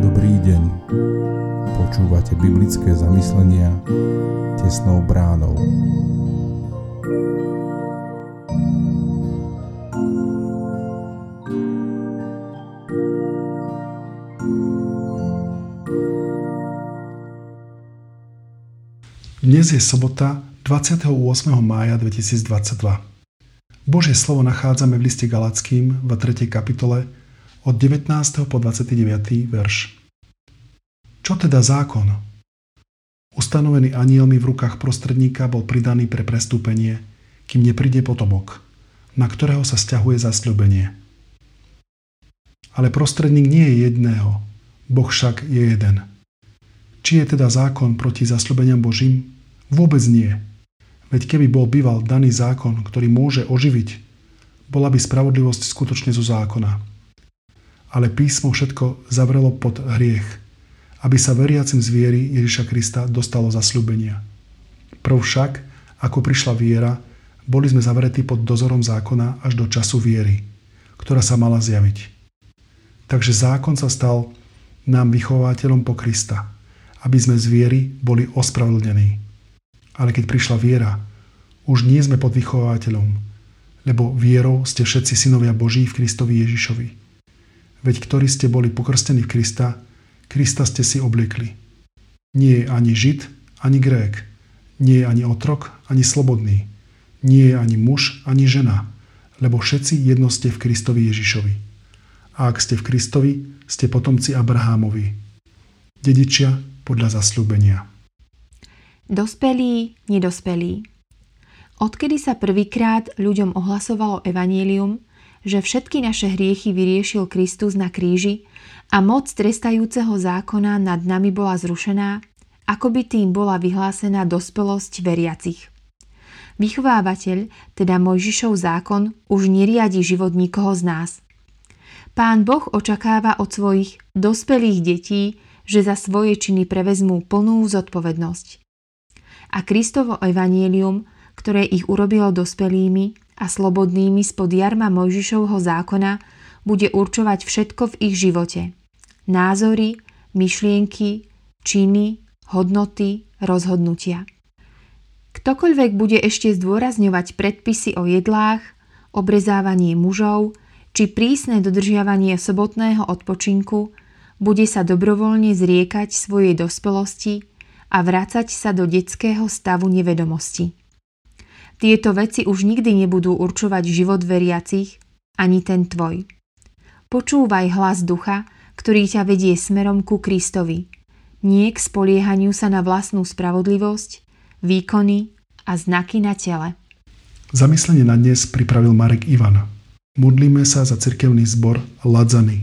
Dobrý deň. Počúvate biblické zamyslenia tesnou bránou. Dnes je sobota 28. mája 2022. Božie slovo nachádzame v liste Galackým v 3. kapitole od 19. po 29. verš. Čo teda zákon? Ustanovený anielmi v rukách prostredníka bol pridaný pre prestúpenie, kým nepríde potomok, na ktorého sa stiahuje zasľubenie. Ale prostredník nie je jedného, Boh však je jeden – či je teda zákon proti zasľubeniam Božím? Vôbec nie. Veď keby bol býval daný zákon, ktorý môže oživiť, bola by spravodlivosť skutočne zo zákona. Ale písmo všetko zavrelo pod hriech, aby sa veriacim zviery Ježiša Krista dostalo zasľúbenia. Prv však, ako prišla viera, boli sme zavretí pod dozorom zákona až do času viery, ktorá sa mala zjaviť. Takže zákon sa stal nám vychovateľom po Krista – aby sme z viery boli ospravedlnení. Ale keď prišla viera, už nie sme pod vychovateľom, lebo vierou ste všetci synovia Boží v Kristovi Ježišovi. Veď ktorí ste boli pokrstení v Krista, Krista ste si obliekli. Nie je ani Žid, ani Grék. Nie je ani otrok, ani slobodný. Nie je ani muž, ani žena, lebo všetci jedno ste v Kristovi Ježišovi. A ak ste v Kristovi, ste potomci Abrahámovi. Dedičia podľa zasľúbenia. Dospelí, nedospelí. Odkedy sa prvýkrát ľuďom ohlasovalo evanílium, že všetky naše hriechy vyriešil Kristus na kríži a moc trestajúceho zákona nad nami bola zrušená, ako by tým bola vyhlásená dospelosť veriacich. Vychovávateľ, teda Mojžišov zákon, už neriadi život nikoho z nás. Pán Boh očakáva od svojich dospelých detí, že za svoje činy prevezmú plnú zodpovednosť. A Kristovo evanielium, ktoré ich urobilo dospelými a slobodnými spod jarma Mojžišovho zákona, bude určovať všetko v ich živote. Názory, myšlienky, činy, hodnoty, rozhodnutia. Ktokoľvek bude ešte zdôrazňovať predpisy o jedlách, obrezávanie mužov či prísne dodržiavanie sobotného odpočinku, bude sa dobrovoľne zriekať svojej dospelosti a vrácať sa do detského stavu nevedomosti. Tieto veci už nikdy nebudú určovať život veriacich, ani ten tvoj. Počúvaj hlas ducha, ktorý ťa vedie smerom ku Kristovi, nie k spoliehaniu sa na vlastnú spravodlivosť, výkony a znaky na tele. Zamyslenie na dnes pripravil Marek Ivan. Modlíme sa za cirkevný zbor Ladzany.